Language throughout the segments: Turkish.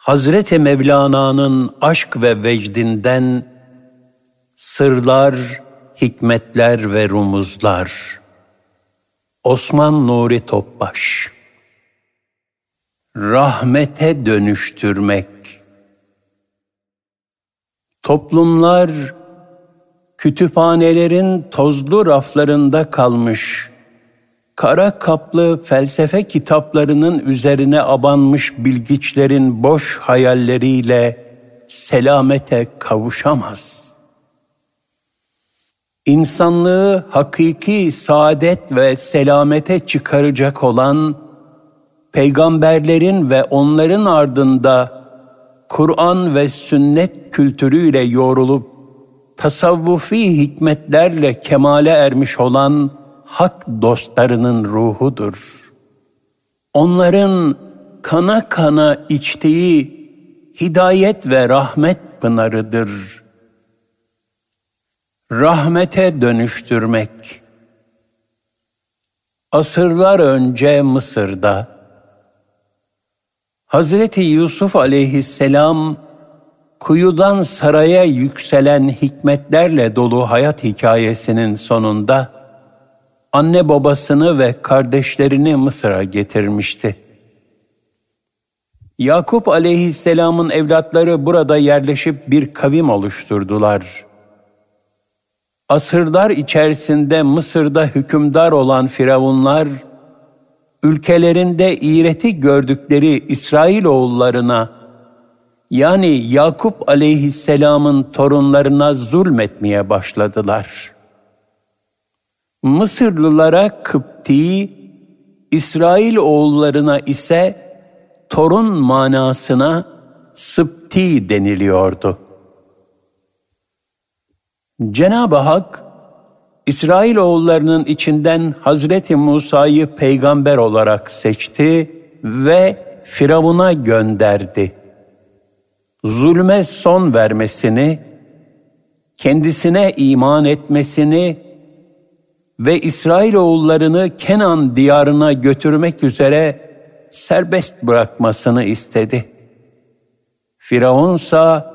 Hazreti Mevlana'nın aşk ve vecdinden sırlar, hikmetler ve rumuzlar. Osman Nuri Topbaş. Rahmete dönüştürmek. Toplumlar kütüphanelerin tozlu raflarında kalmış kara kaplı felsefe kitaplarının üzerine abanmış bilgiçlerin boş hayalleriyle selamete kavuşamaz. İnsanlığı hakiki saadet ve selamete çıkaracak olan peygamberlerin ve onların ardında Kur'an ve sünnet kültürüyle yoğrulup tasavvufi hikmetlerle kemale ermiş olan hak dostlarının ruhudur. Onların kana kana içtiği hidayet ve rahmet pınarıdır. Rahmete dönüştürmek. Asırlar önce Mısır'da Hazreti Yusuf aleyhisselam kuyudan saraya yükselen hikmetlerle dolu hayat hikayesinin sonunda anne babasını ve kardeşlerini Mısır'a getirmişti. Yakup aleyhisselamın evlatları burada yerleşip bir kavim oluşturdular. Asırlar içerisinde Mısır'da hükümdar olan firavunlar, ülkelerinde iğreti gördükleri İsrail oğullarına, yani Yakup aleyhisselamın torunlarına zulmetmeye başladılar.'' Mısırlılara Kıpti, İsrail oğullarına ise torun manasına Sıpti deniliyordu. Cenab-ı Hak, İsrail oğullarının içinden Hazreti Musa'yı peygamber olarak seçti ve Firavun'a gönderdi. Zulme son vermesini, kendisine iman etmesini ve İsrailoğullarını Kenan diyarına götürmek üzere serbest bırakmasını istedi. Firavunsa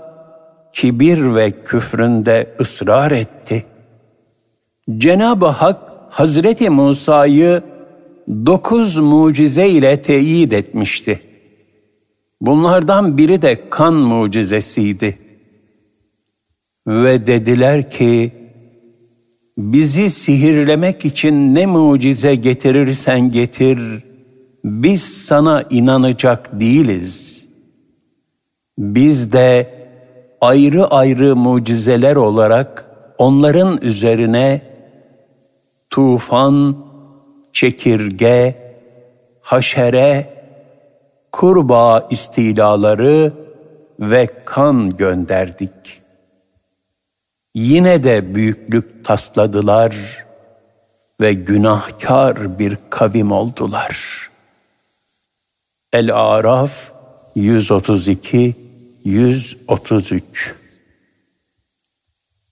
kibir ve küfründe ısrar etti. Cenab-ı Hak Hazreti Musa'yı dokuz mucize ile teyit etmişti. Bunlardan biri de kan mucizesiydi. Ve dediler ki, bizi sihirlemek için ne mucize getirirsen getir, biz sana inanacak değiliz. Biz de ayrı ayrı mucizeler olarak onların üzerine tufan, çekirge, haşere, kurbağa istilaları ve kan gönderdik.'' Yine de büyüklük tasladılar ve günahkar bir kavim oldular. El-Araf 132 133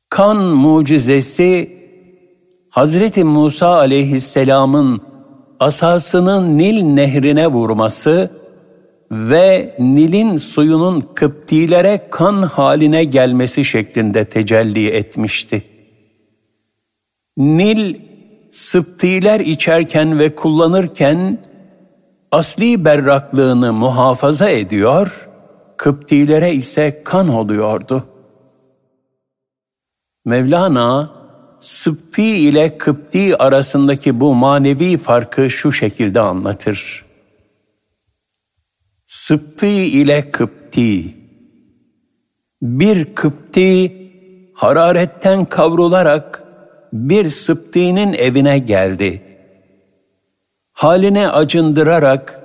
Kan mucizesi Hazreti Musa aleyhisselamın asasının Nil nehrine vurması ve Nil'in suyunun Kıptilere kan haline gelmesi şeklinde tecelli etmişti. Nil, Sıptiler içerken ve kullanırken asli berraklığını muhafaza ediyor, Kıptilere ise kan oluyordu. Mevlana, Sıpti ile Kıpti arasındaki bu manevi farkı şu şekilde anlatır. Sıptı ile Kıpti. Bir Kıpti hararetten kavrularak bir Sıpti'nin evine geldi. Haline acındırarak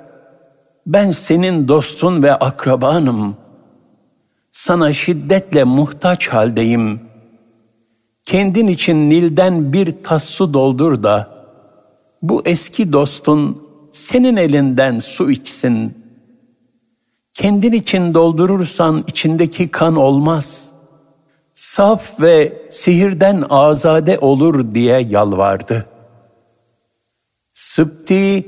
ben senin dostun ve akrabanım. Sana şiddetle muhtaç haldeyim. Kendin için Nil'den bir tas su doldur da bu eski dostun senin elinden su içsin.'' Kendin için doldurursan içindeki kan olmaz. Saf ve sihirden azade olur diye yalvardı. Sıpti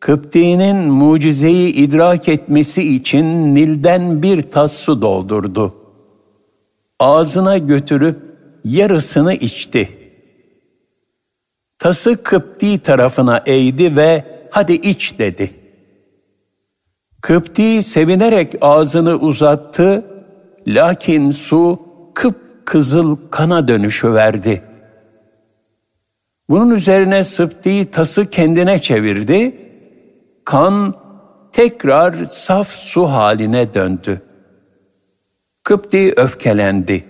Kıpti'nin mucizeyi idrak etmesi için Nil'den bir tas su doldurdu. Ağzına götürüp yarısını içti. Tası Kıpti tarafına eğdi ve hadi iç dedi. Kıpti sevinerek ağzını uzattı, lakin su kıpkızıl kana dönüşü verdi. Bunun üzerine Sıpti tası kendine çevirdi, kan tekrar saf su haline döndü. Kıpti öfkelendi.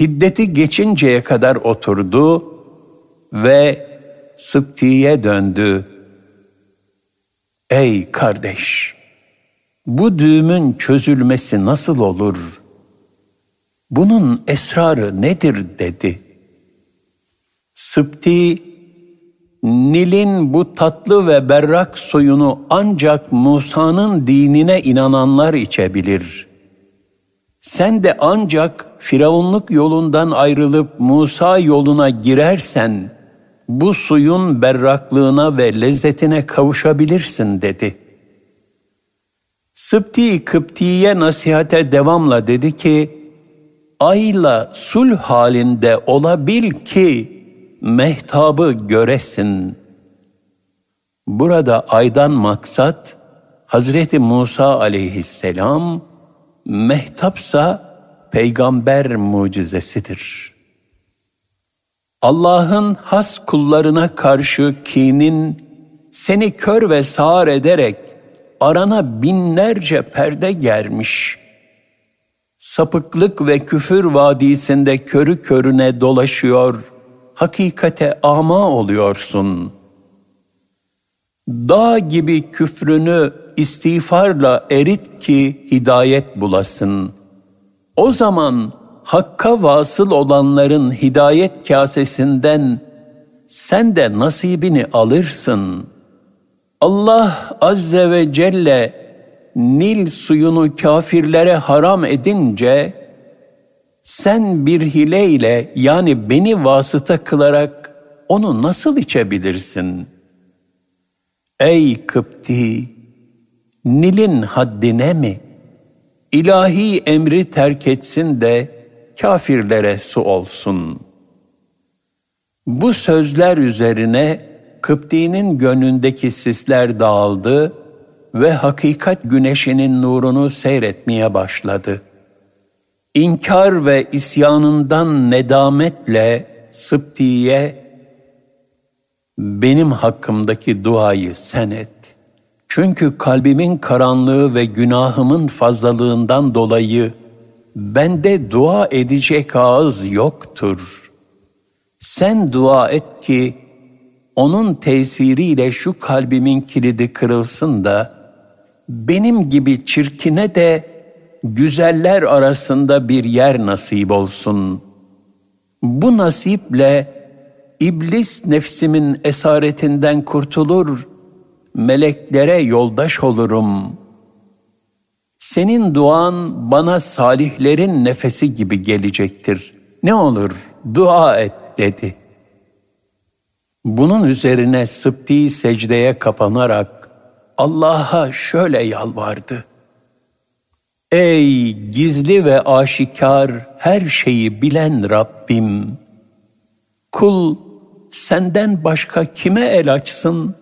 Hiddeti geçinceye kadar oturdu ve Sıpti'ye döndü. Ey kardeş! Bu düğümün çözülmesi nasıl olur? Bunun esrarı nedir dedi. Sıpti, Nil'in bu tatlı ve berrak suyunu ancak Musa'nın dinine inananlar içebilir. Sen de ancak Firavunluk yolundan ayrılıp Musa yoluna girersen, bu suyun berraklığına ve lezzetine kavuşabilirsin dedi. Sıpti Kıpti'ye nasihate devamla dedi ki, ayla sul halinde olabil ki mehtabı göresin. Burada aydan maksat Hazreti Musa aleyhisselam mehtapsa peygamber mucizesidir. Allah'ın has kullarına karşı kinin seni kör ve sağır ederek arana binlerce perde germiş. Sapıklık ve küfür vadisinde körü körüne dolaşıyor, hakikate ama oluyorsun. Dağ gibi küfrünü istiğfarla erit ki hidayet bulasın. O zaman hakka vasıl olanların hidayet kasesinden sen de nasibini alırsın. Allah azze ve celle Nil suyunu kafirlere haram edince sen bir hileyle yani beni vasıta kılarak onu nasıl içebilirsin? Ey Kıpti! Nil'in haddine mi? İlahi emri terk etsin de kafirlere su olsun. Bu sözler üzerine Kıpti'nin gönlündeki sisler dağıldı ve hakikat güneşinin nurunu seyretmeye başladı. İnkar ve isyanından nedametle Sıpti'ye benim hakkımdaki duayı sen et. Çünkü kalbimin karanlığı ve günahımın fazlalığından dolayı bende dua edecek ağız yoktur. Sen dua et ki onun tesiriyle şu kalbimin kilidi kırılsın da benim gibi çirkine de güzeller arasında bir yer nasip olsun. Bu nasiple iblis nefsimin esaretinden kurtulur, meleklere yoldaş olurum. Senin duan bana salihlerin nefesi gibi gelecektir. Ne olur dua et dedi. Bunun üzerine Sıpti secdeye kapanarak Allah'a şöyle yalvardı. Ey gizli ve aşikar her şeyi bilen Rabbim! Kul senden başka kime el açsın?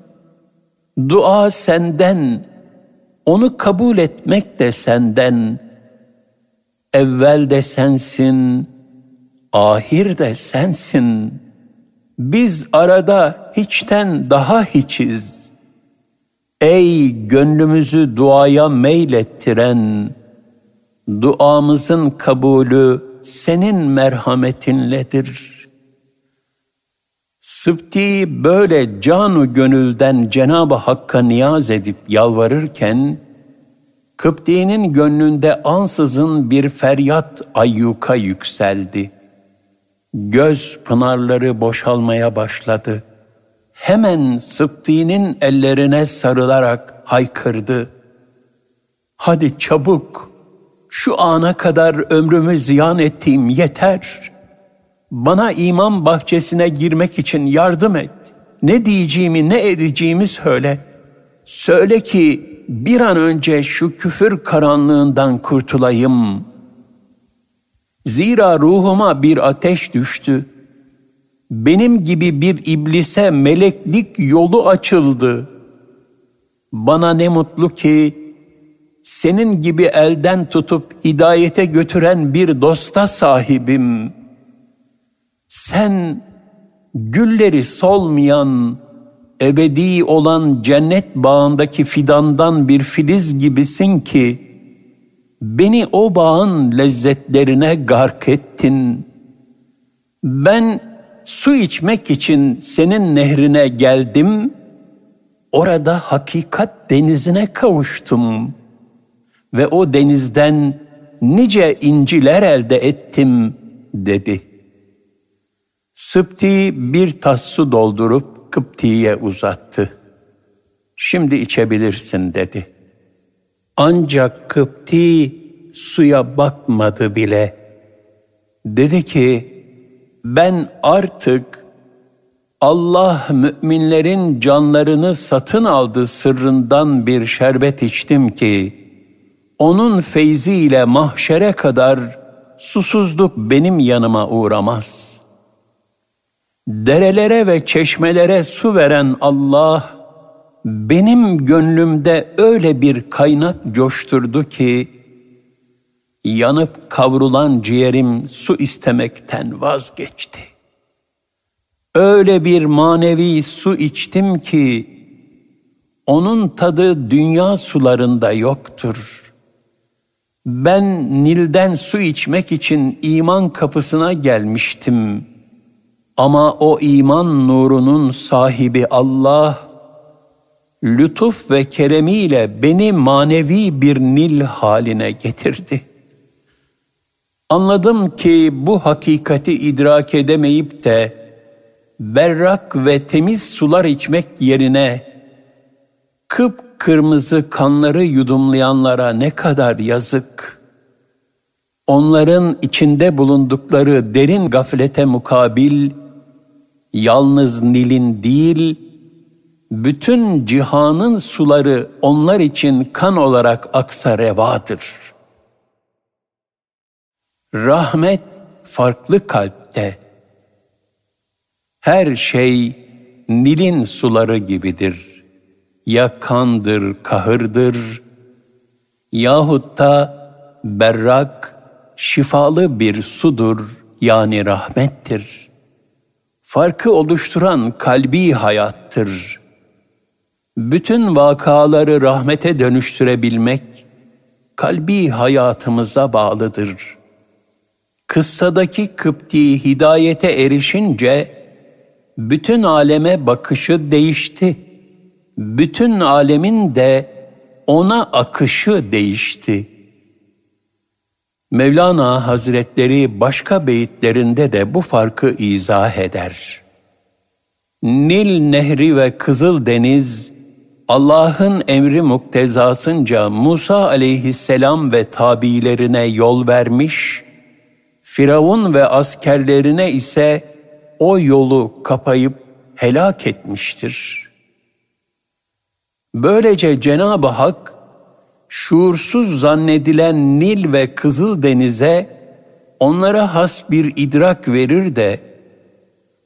Dua senden, onu kabul etmek de senden. Evvel de sensin, ahir de sensin. Biz arada hiçten daha hiçiz. Ey gönlümüzü duaya meylettiren, duamızın kabulü senin merhametinledir. Sıpti böyle canu gönülden Cenab-ı Hakk'a niyaz edip yalvarırken, Kıpti'nin gönlünde ansızın bir feryat ayyuka yükseldi. Göz pınarları boşalmaya başladı. Hemen Sıpti'nin ellerine sarılarak haykırdı. Hadi çabuk, şu ana kadar ömrümü ziyan ettiğim yeter. Bana iman bahçesine girmek için yardım et. Ne diyeceğimi ne edeceğimi söyle. söyle ki bir an önce şu küfür karanlığından kurtulayım. Zira ruhuma bir ateş düştü. Benim gibi bir iblise meleklik yolu açıldı. Bana ne mutlu ki senin gibi elden tutup hidayete götüren bir dosta sahibim. Sen gülleri solmayan, ebedi olan cennet bağındaki fidandan bir filiz gibisin ki, beni o bağın lezzetlerine gark ettin. Ben su içmek için senin nehrine geldim, orada hakikat denizine kavuştum ve o denizden nice inciler elde ettim dedi. Sıpti bir tas su doldurup Kıpti'ye uzattı. Şimdi içebilirsin dedi. Ancak Kıpti suya bakmadı bile. Dedi ki, ben artık Allah müminlerin canlarını satın aldı sırrından bir şerbet içtim ki, onun feyziyle mahşere kadar susuzluk benim yanıma uğramaz. Derelere ve çeşmelere su veren Allah, benim gönlümde öyle bir kaynak coşturdu ki, yanıp kavrulan ciğerim su istemekten vazgeçti. Öyle bir manevi su içtim ki, onun tadı dünya sularında yoktur. Ben Nil'den su içmek için iman kapısına gelmiştim. Ama o iman nurunun sahibi Allah, lütuf ve keremiyle beni manevi bir Nil haline getirdi. Anladım ki bu hakikati idrak edemeyip de berrak ve temiz sular içmek yerine kıpkırmızı kanları yudumlayanlara ne kadar yazık. Onların içinde bulundukları derin gaflete mukabil, yalnız Nil'in değil, bütün cihanın suları onlar için kan olarak aksa revadır. Rahmet farklı kalpte. Her şey Nil'in suları gibidir. Ya kandır, kahırdır, yahut da berrak, şifalı bir sudur yani rahmettir. Farkı oluşturan kalbi hayattır. Bütün vakaları rahmete dönüştürebilmek kalbi hayatımıza bağlıdır.'' Kıssadaki Kıpti hidayete erişince bütün aleme bakışı değişti. Bütün alemin de ona akışı değişti. Mevlana Hazretleri başka beyitlerinde de bu farkı izah eder. Nil Nehri ve Kızıl Deniz Allah'ın emri muktezasınca Musa aleyhisselam ve tabilerine yol vermiş Firavun ve askerlerine ise o yolu kapayıp helak etmiştir. Böylece Cenab-ı Hak şuursuz zannedilen Nil ve Kızıl Deniz'e onlara has bir idrak verir de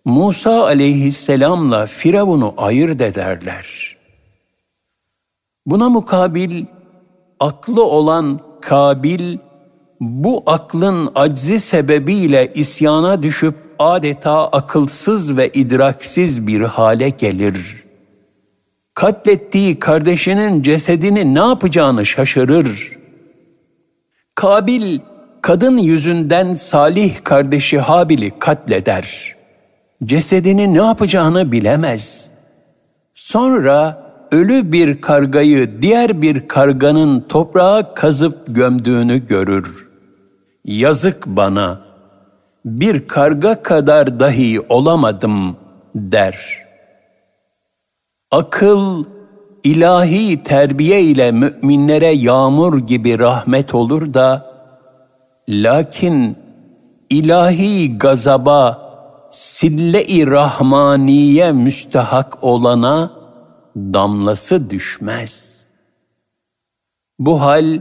Musa aleyhisselamla Firavun'u ayırt ederler. Buna mukabil aklı olan Kabil bu aklın aczi sebebiyle isyana düşüp adeta akılsız ve idraksiz bir hale gelir. Katlettiği kardeşinin cesedini ne yapacağını şaşırır. Kabil, kadın yüzünden Salih kardeşi Habil'i katleder. Cesedini ne yapacağını bilemez. Sonra ölü bir kargayı diğer bir karganın toprağa kazıp gömdüğünü görür. Yazık bana, bir karga kadar dahi olamadım der. Akıl, ilahi terbiye ile müminlere yağmur gibi rahmet olur da, lakin ilahi gazaba, sille-i rahmaniye müstehak olana, damlası düşmez. Bu hal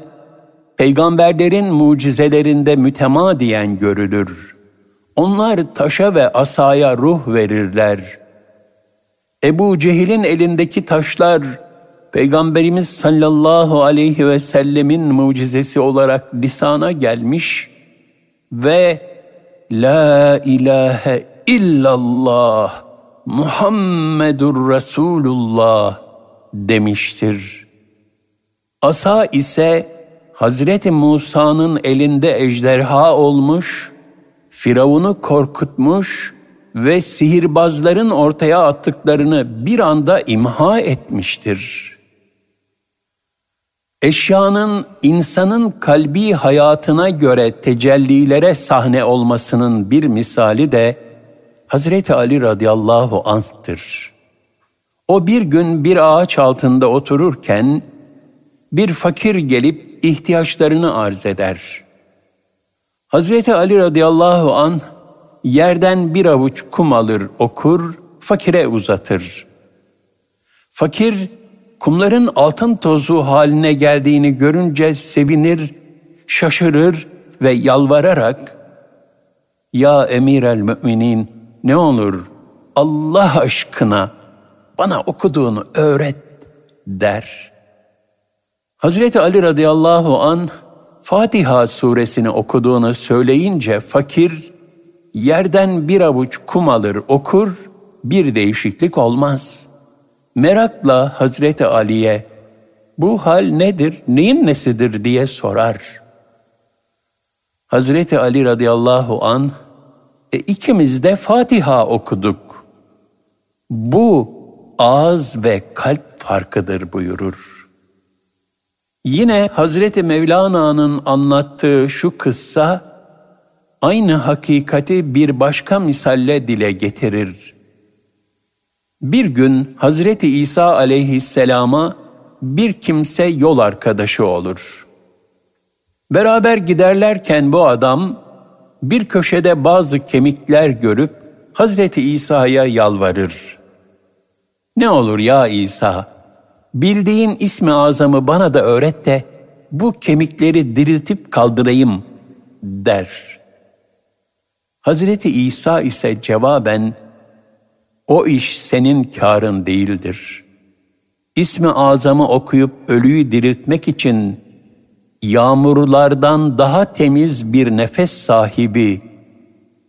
peygamberlerin mucizelerinde mütemadiyen görülür. Onlar taşa ve asaya ruh verirler. Ebu Cehil'in elindeki taşlar Peygamberimiz sallallahu aleyhi ve sellemin mucizesi olarak lisana gelmiş ve La ilahe illallah Muhammedur Resulullah demiştir. Asa ise Hazreti Musa'nın elinde ejderha olmuş, Firavun'u korkutmuş ve sihirbazların ortaya attıklarını bir anda imha etmiştir. Eşyanın insanın kalbi hayatına göre tecellilere sahne olmasının bir misali de Hazreti Ali radıyallahu anh'tır. O bir gün bir ağaç altında otururken bir fakir gelip ihtiyaçlarını arz eder. Hazreti Ali radıyallahu anh yerden bir avuç kum alır okur, fakire uzatır. Fakir kumların altın tozu haline geldiğini görünce sevinir, şaşırır ve yalvararak ''Ya emir el müminin ne olur Allah aşkına bana okuduğunu öğret.'' der. Hazreti Ali radıyallahu an Fatiha suresini okuduğunu söyleyince fakir yerden bir avuç kum alır okur bir değişiklik olmaz.'' merakla Hazreti Ali'ye bu hal nedir, neyin nesidir diye sorar. Hazreti Ali radıyallahu an e, ikimiz de Fatiha okuduk. Bu ağız ve kalp farkıdır buyurur. Yine Hazreti Mevlana'nın anlattığı şu kıssa aynı hakikati bir başka misalle dile getirir. Bir gün Hazreti İsa aleyhisselama bir kimse yol arkadaşı olur. Beraber giderlerken bu adam bir köşede bazı kemikler görüp Hazreti İsa'ya yalvarır. Ne olur ya İsa, bildiğin ismi azamı bana da öğret de bu kemikleri diriltip kaldırayım der. Hazreti İsa ise cevaben o iş senin karın değildir. İsmi azamı okuyup ölüyü diriltmek için yağmurlardan daha temiz bir nefes sahibi,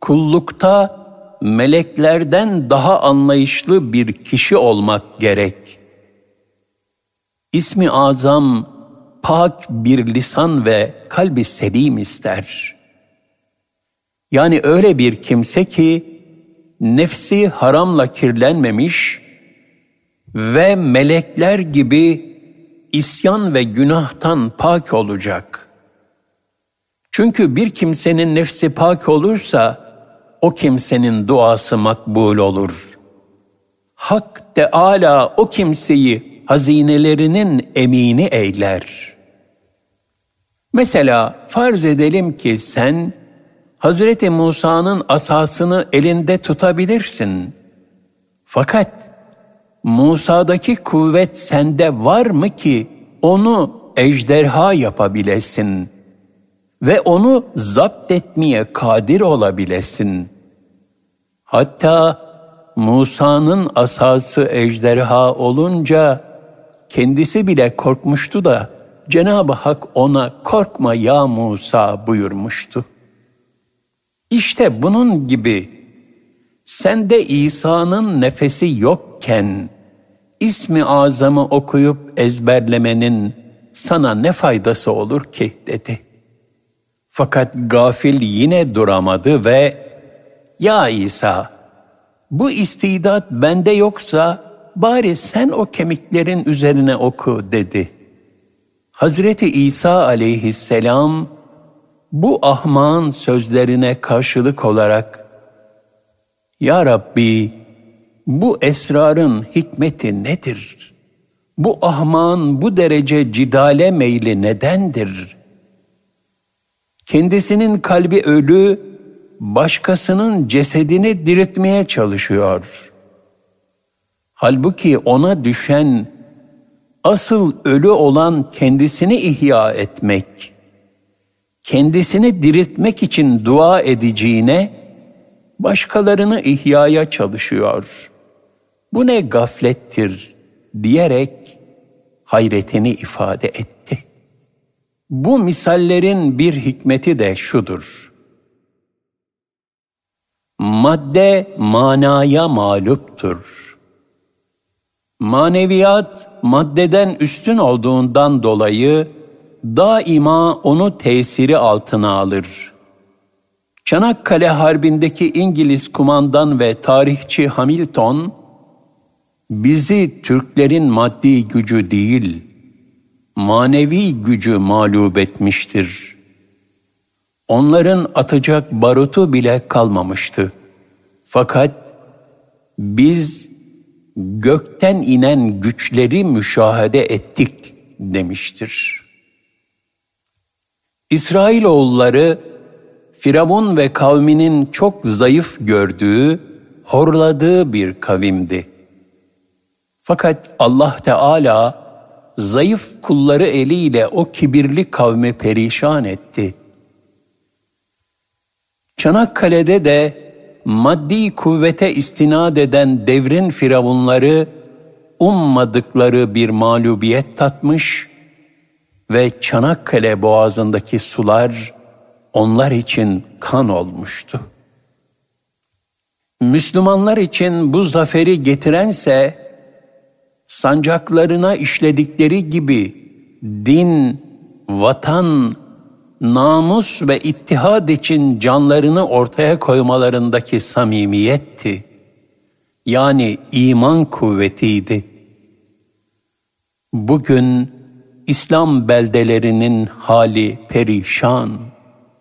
kullukta meleklerden daha anlayışlı bir kişi olmak gerek. İsmi azam pak bir lisan ve kalbi selim ister. Yani öyle bir kimse ki nefsi haramla kirlenmemiş ve melekler gibi isyan ve günahtan pak olacak. Çünkü bir kimsenin nefsi pak olursa o kimsenin duası makbul olur. Hak Teala o kimseyi hazinelerinin emini eyler. Mesela farz edelim ki sen Hazreti Musa'nın asasını elinde tutabilirsin. Fakat Musa'daki kuvvet sende var mı ki onu ejderha yapabilesin ve onu zapt etmeye kadir olabilesin. Hatta Musa'nın asası ejderha olunca kendisi bile korkmuştu da Cenab-ı Hak ona korkma ya Musa buyurmuştu. İşte bunun gibi sende İsa'nın nefesi yokken ismi azamı okuyup ezberlemenin sana ne faydası olur ki dedi. Fakat gafil yine duramadı ve ya İsa bu istidat bende yoksa bari sen o kemiklerin üzerine oku dedi. Hazreti İsa aleyhisselam bu ahmağın sözlerine karşılık olarak Ya Rabbi bu esrarın hikmeti nedir? Bu ahmağın bu derece cidale meyli nedendir? Kendisinin kalbi ölü, başkasının cesedini diriltmeye çalışıyor. Halbuki ona düşen asıl ölü olan kendisini ihya etmek, kendisini diriltmek için dua edeceğine başkalarını ihyaya çalışıyor. Bu ne gaflettir diyerek hayretini ifade etti. Bu misallerin bir hikmeti de şudur. Madde manaya mağluptur. Maneviyat maddeden üstün olduğundan dolayı daima onu tesiri altına alır. Çanakkale Harbi'ndeki İngiliz kumandan ve tarihçi Hamilton, bizi Türklerin maddi gücü değil, manevi gücü mağlup etmiştir. Onların atacak barutu bile kalmamıştı. Fakat biz gökten inen güçleri müşahede ettik demiştir. İsrailoğulları Firavun ve kavminin çok zayıf gördüğü, horladığı bir kavimdi. Fakat Allah Teala zayıf kulları eliyle o kibirli kavmi perişan etti. Çanakkale'de de maddi kuvvete istinad eden devrin firavunları ummadıkları bir mağlubiyet tatmış ve Çanakkale boğazındaki sular onlar için kan olmuştu. Müslümanlar için bu zaferi getirense sancaklarına işledikleri gibi din, vatan, namus ve ittihad için canlarını ortaya koymalarındaki samimiyetti. Yani iman kuvvetiydi. Bugün İslam beldelerinin hali perişan.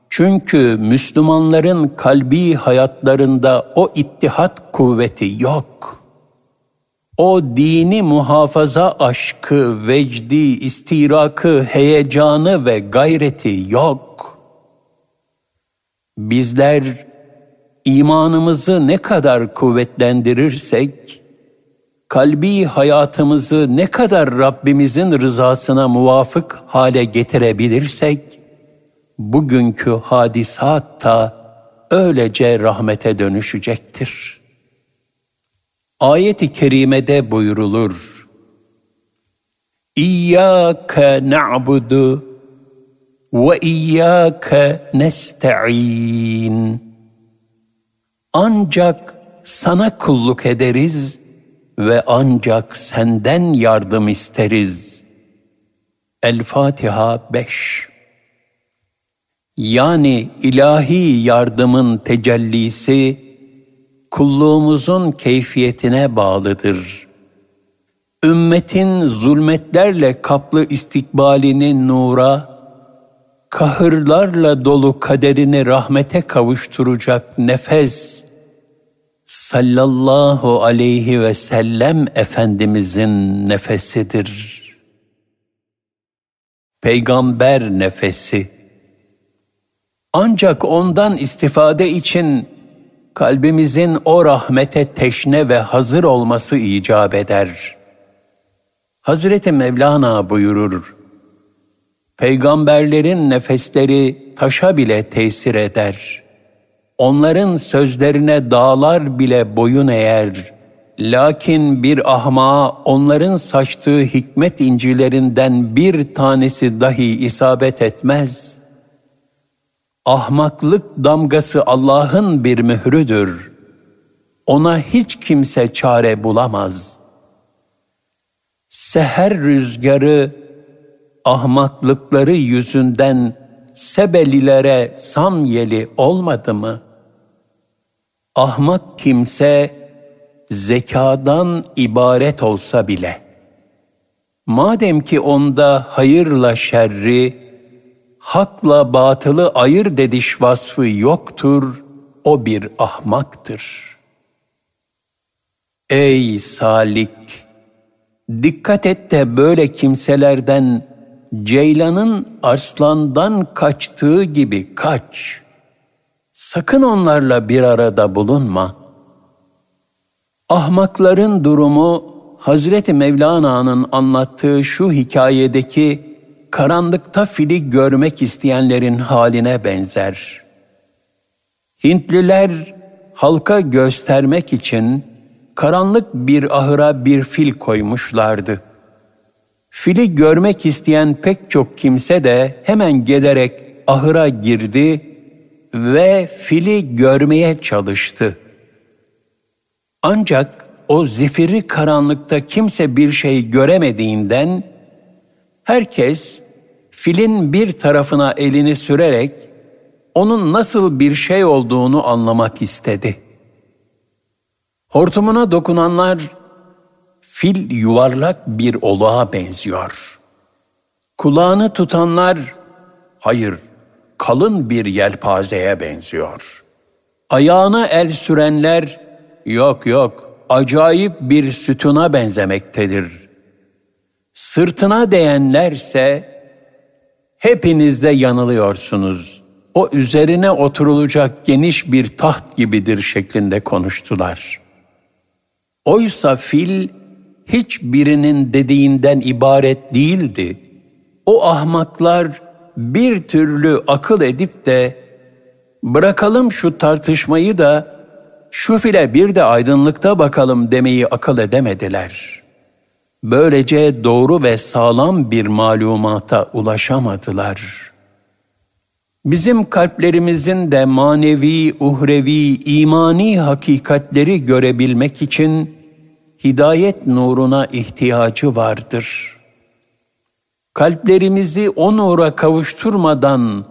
Çünkü Müslümanların kalbi hayatlarında o ittihat kuvveti yok. O dini muhafaza aşkı, vecdi, istirakı, heyecanı ve gayreti yok. Bizler imanımızı ne kadar kuvvetlendirirsek, kalbi hayatımızı ne kadar Rabbimizin rızasına muvafık hale getirebilirsek, bugünkü hadisat da öylece rahmete dönüşecektir.'' Ayet-i kerimede buyurulur. İyyâke na'budu ve iyyâke nesta'in. Ancak sana kulluk ederiz ve ancak senden yardım isteriz. El-Fatiha 5 Yani ilahi yardımın tecellisi, kulluğumuzun keyfiyetine bağlıdır. Ümmetin zulmetlerle kaplı istikbalini nura, kahırlarla dolu kaderini rahmete kavuşturacak nefes, sallallahu aleyhi ve sellem Efendimizin nefesidir. Peygamber nefesi. Ancak ondan istifade için kalbimizin o rahmete teşne ve hazır olması icap eder. Hazreti Mevlana buyurur, Peygamberlerin nefesleri taşa bile tesir eder. Onların sözlerine dağlar bile boyun eğer. Lakin bir ahmağa onların saçtığı hikmet incilerinden bir tanesi dahi isabet etmez.'' Ahmaklık damgası Allah'ın bir mührüdür. Ona hiç kimse çare bulamaz. Seher rüzgarı ahmaklıkları yüzünden Sebelilere samyeli olmadı mı? Ahmak kimse zekadan ibaret olsa bile. Madem ki onda hayırla şerri, hakla batılı ayır dediş vasfı yoktur, o bir ahmaktır. Ey salik! Dikkat et de böyle kimselerden ceylanın arslandan kaçtığı gibi kaç. Sakın onlarla bir arada bulunma. Ahmakların durumu Hazreti Mevlana'nın anlattığı şu hikayedeki karanlıkta fili görmek isteyenlerin haline benzer. Hintliler halka göstermek için karanlık bir ahıra bir fil koymuşlardı. Fili görmek isteyen pek çok kimse de hemen gelerek ahıra girdi ve fili görmeye çalıştı. Ancak o zifiri karanlıkta kimse bir şey göremediğinden herkes filin bir tarafına elini sürerek onun nasıl bir şey olduğunu anlamak istedi. Hortumuna dokunanlar fil yuvarlak bir oluğa benziyor. Kulağını tutanlar hayır kalın bir yelpazeye benziyor. Ayağına el sürenler yok yok acayip bir sütuna benzemektedir. Sırtına değenlerse hepiniz de yanılıyorsunuz. O üzerine oturulacak geniş bir taht gibidir şeklinde konuştular. Oysa fil hiçbirinin dediğinden ibaret değildi. O ahmaklar bir türlü akıl edip de bırakalım şu tartışmayı da şu file bir de aydınlıkta bakalım demeyi akıl edemediler. Böylece doğru ve sağlam bir malumata ulaşamadılar. Bizim kalplerimizin de manevi, uhrevi, imani hakikatleri görebilmek için hidayet nuruna ihtiyacı vardır. Kalplerimizi o kavuşturmadan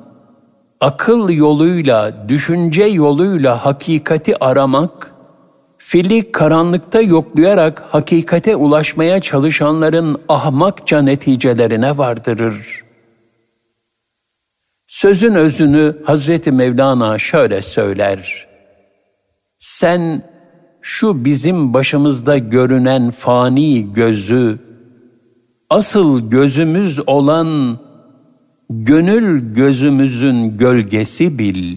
akıl yoluyla, düşünce yoluyla hakikati aramak, fili karanlıkta yoklayarak hakikate ulaşmaya çalışanların ahmakça neticelerine vardırır. Sözün özünü Hazreti Mevlana şöyle söyler. Sen şu bizim başımızda görünen fani gözü, asıl gözümüz olan gönül gözümüzün gölgesi bil.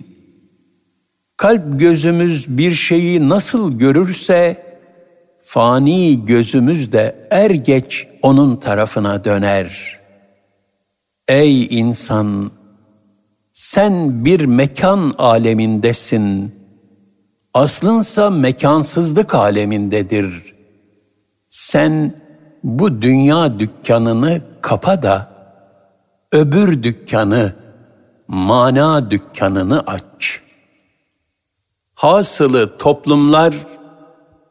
Kalp gözümüz bir şeyi nasıl görürse, fani gözümüz de er geç onun tarafına döner. Ey insan! Sen bir mekan alemindesin. Aslınsa mekansızlık alemindedir. Sen bu dünya dükkanını kapa da öbür dükkanı, mana dükkanını aç. Hasılı toplumlar,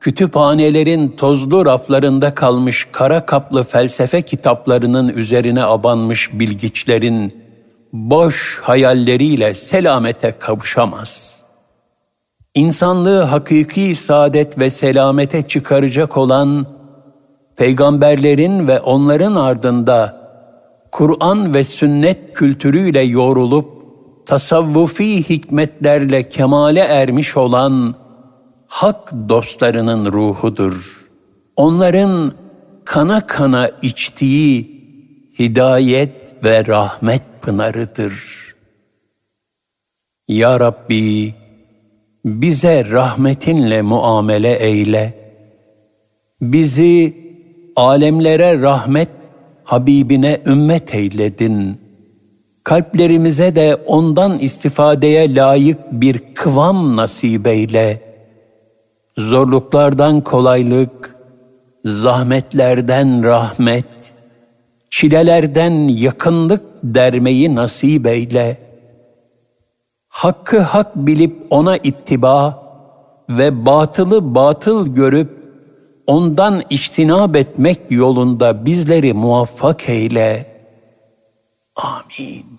kütüphanelerin tozlu raflarında kalmış kara kaplı felsefe kitaplarının üzerine abanmış bilgiçlerin boş hayalleriyle selamete kavuşamaz. İnsanlığı hakiki saadet ve selamete çıkaracak olan peygamberlerin ve onların ardında Kur'an ve sünnet kültürüyle yoğrulup tasavvufi hikmetlerle kemale ermiş olan hak dostlarının ruhudur. Onların kana kana içtiği hidayet ve rahmet pınarıdır. Ya Rabbi, bize rahmetinle muamele eyle. Bizi alemlere rahmet Habibine ümmet eyledin. Kalplerimize de ondan istifadeye layık bir kıvam nasip eyle. Zorluklardan kolaylık, zahmetlerden rahmet, çilelerden yakınlık dermeyi nasip eyle. Hakkı hak bilip ona ittiba ve batılı batıl görüp ondan içtinab etmek yolunda bizleri muvaffak eyle. Amin.